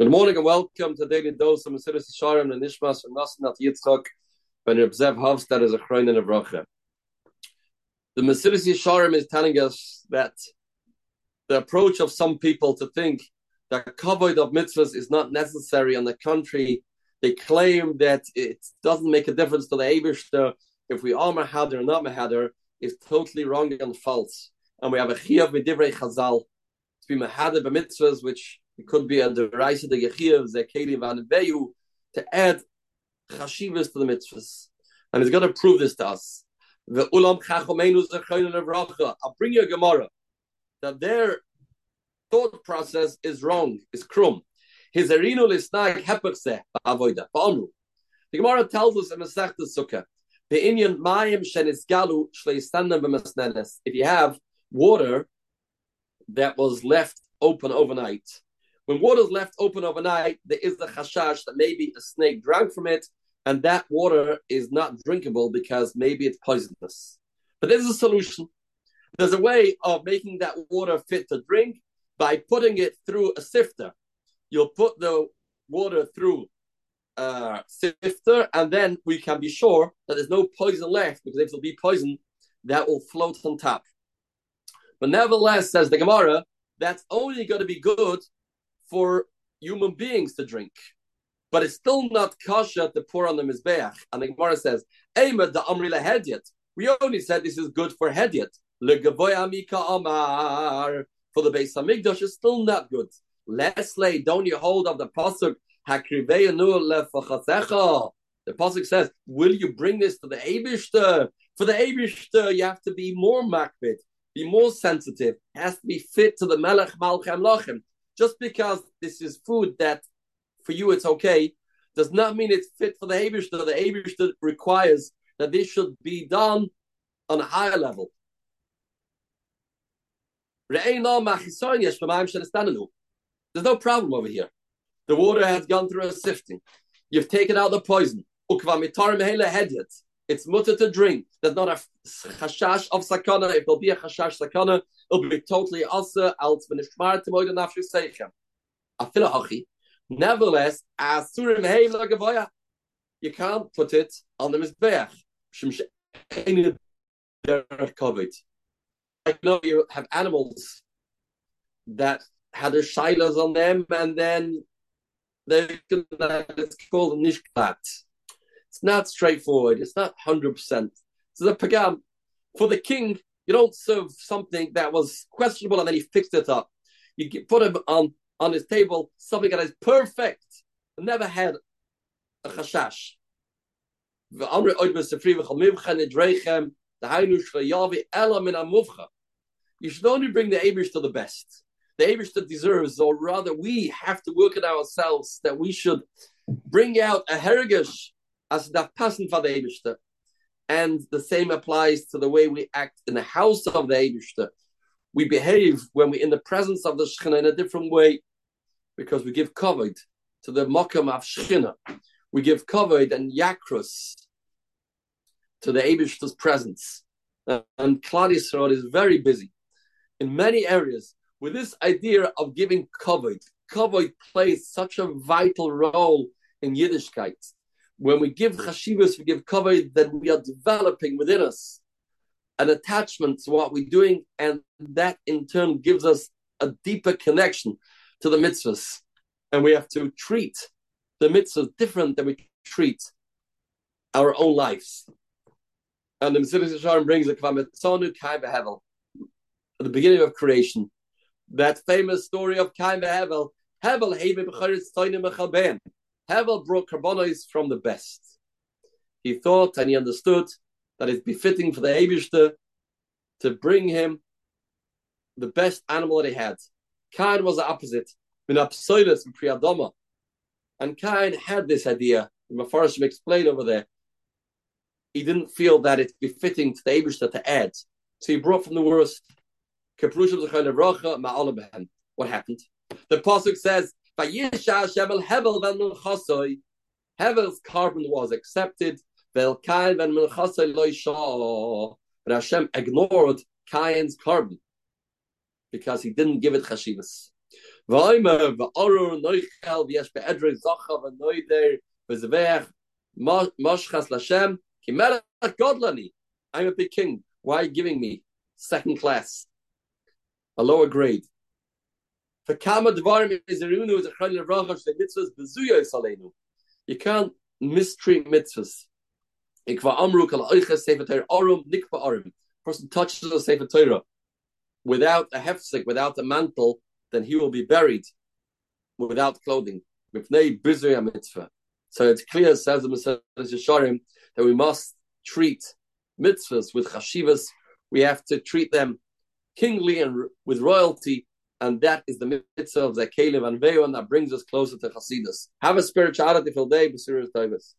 Good morning and welcome to Daily Dose of Mesilas Yesharim and Nishmas from Nasanat Yitzchak ben Reb Zev Havstad as a Chrein and a Bracha. The Mesilas Yesharim is telling us that the approach of some people to think that kavod of mitzvahs is not necessary on the country. They claim that it doesn't make a difference to the Ebershter if we are Mahader or not Mahader is totally wrong and false. And we have a Chiyav Midivrei Chazal to be Mahader b'mitzvahs, which it could be a deraisa de Yechiyav, Zekeli Vaneveyu, to add chashivas to the mitzvahs. And he's going to prove this to us. The Ulam Chachomenu Zechoyin I'll bring you a Gemara that their thought process is wrong, is krum. His erinu lisnai hepachse avoida. The Gemara tells us in Masechta Sukkah, the Indian mayim shenisgalu shleistanam b'masnenes. If you have water that was left open overnight, when water is left open overnight, there is the chashash that maybe a snake drank from it, and that water is not drinkable because maybe it's poisonous. But there's a solution. There's a way of making that water fit to drink by putting it through a sifter. You'll put the water through a sifter, and then we can be sure that there's no poison left, because if there'll be poison, that will float on top. But nevertheless, says the Gemara, that's only going to be good for human beings to drink. But it's still not kosher to pour on the Mizbeach. And the Gemara says, Eimad the Amri Hedyet. We only said this is good for Hedyet. Legavoy Amika Amar. For the Beis Hamikdash is still not good. Leslie, don't you hold of the Pasuk, the Pasuk says, Will you bring this to the Abishter? For the Abishter, you have to be more makbid, be more sensitive, it has to be fit to the Melech Malchem Lochem. Just because this is food that for you it's okay, does not mean it's fit for the Abishter. The Abishter requires that this should be done on a higher level. There's no problem over here. The water has gone through a sifting. You've taken out the poison. It's mutter to drink. There's not a chashash of sakana. If there'll be a chashash sakana, it'll be totally asa als v'nishmar temoid nafshi seichem. Afila hachi. Nevertheless, asurim gavoya. You can't put it on the mizbeach. covered. I know you have animals that had their shilas on them, and then they it's called nishklat. It's not straightforward. It's not 100%. So the pagam, for the king, you don't serve something that was questionable and then he fixed it up. You put him on, on his table something that is perfect. I Never had a chashash. You should only bring the Abish to the best. The Abish that deserves, or rather, we have to work at ourselves that we should bring out a herigish as that person for the Eibishter. And the same applies to the way we act in the house of the Eibishter. We behave when we're in the presence of the Shekhinah in a different way because we give kavod to the Mokkam of Shekhinah. We give kavod and yakrus to the Eibishter's presence. And Claudius Road is very busy in many areas with this idea of giving kavod. Kavod plays such a vital role in Yiddishkeit when we give chashivas, we give kavod, then we are developing within us an attachment to what we're doing, and that in turn gives us a deeper connection to the mitzvahs. And we have to treat the mitzvahs different than we treat our own lives. And the Mesilas Yesharim brings Behevel at the beginning of creation. That famous story of Kai Behevel. Hevel Hebe B'charitz Toinim Mechalbein. Hevel brought korbanos from the best. He thought and he understood that it's befitting for the Abishter to bring him the best animal that he had. Cain was the opposite. And Cain had this idea. The Mepharshim explained over there. He didn't feel that it's befitting to the Abishter to add. So he brought from the worst. What happened? The Pasuk says, Hevel's korban was accepted. But Hashem ignored Cain's korban because he didn't give it chashivas. I'm a big king. Why giving me second class, a lower grade? You can't mistreat mitzvahs. Person touches the sefer Torah without a hefsek, without a mantle, then he will be buried without clothing. So it's clear, says the Mesilas Yesharim, that we must treat mitzvahs with chashivas. We have to treat them kingly and with royalty, and that is the mitzvah of Zakelev and Veo, and that brings us closer to Chasidus. Have a spirituality filled day, Basiris Taibas.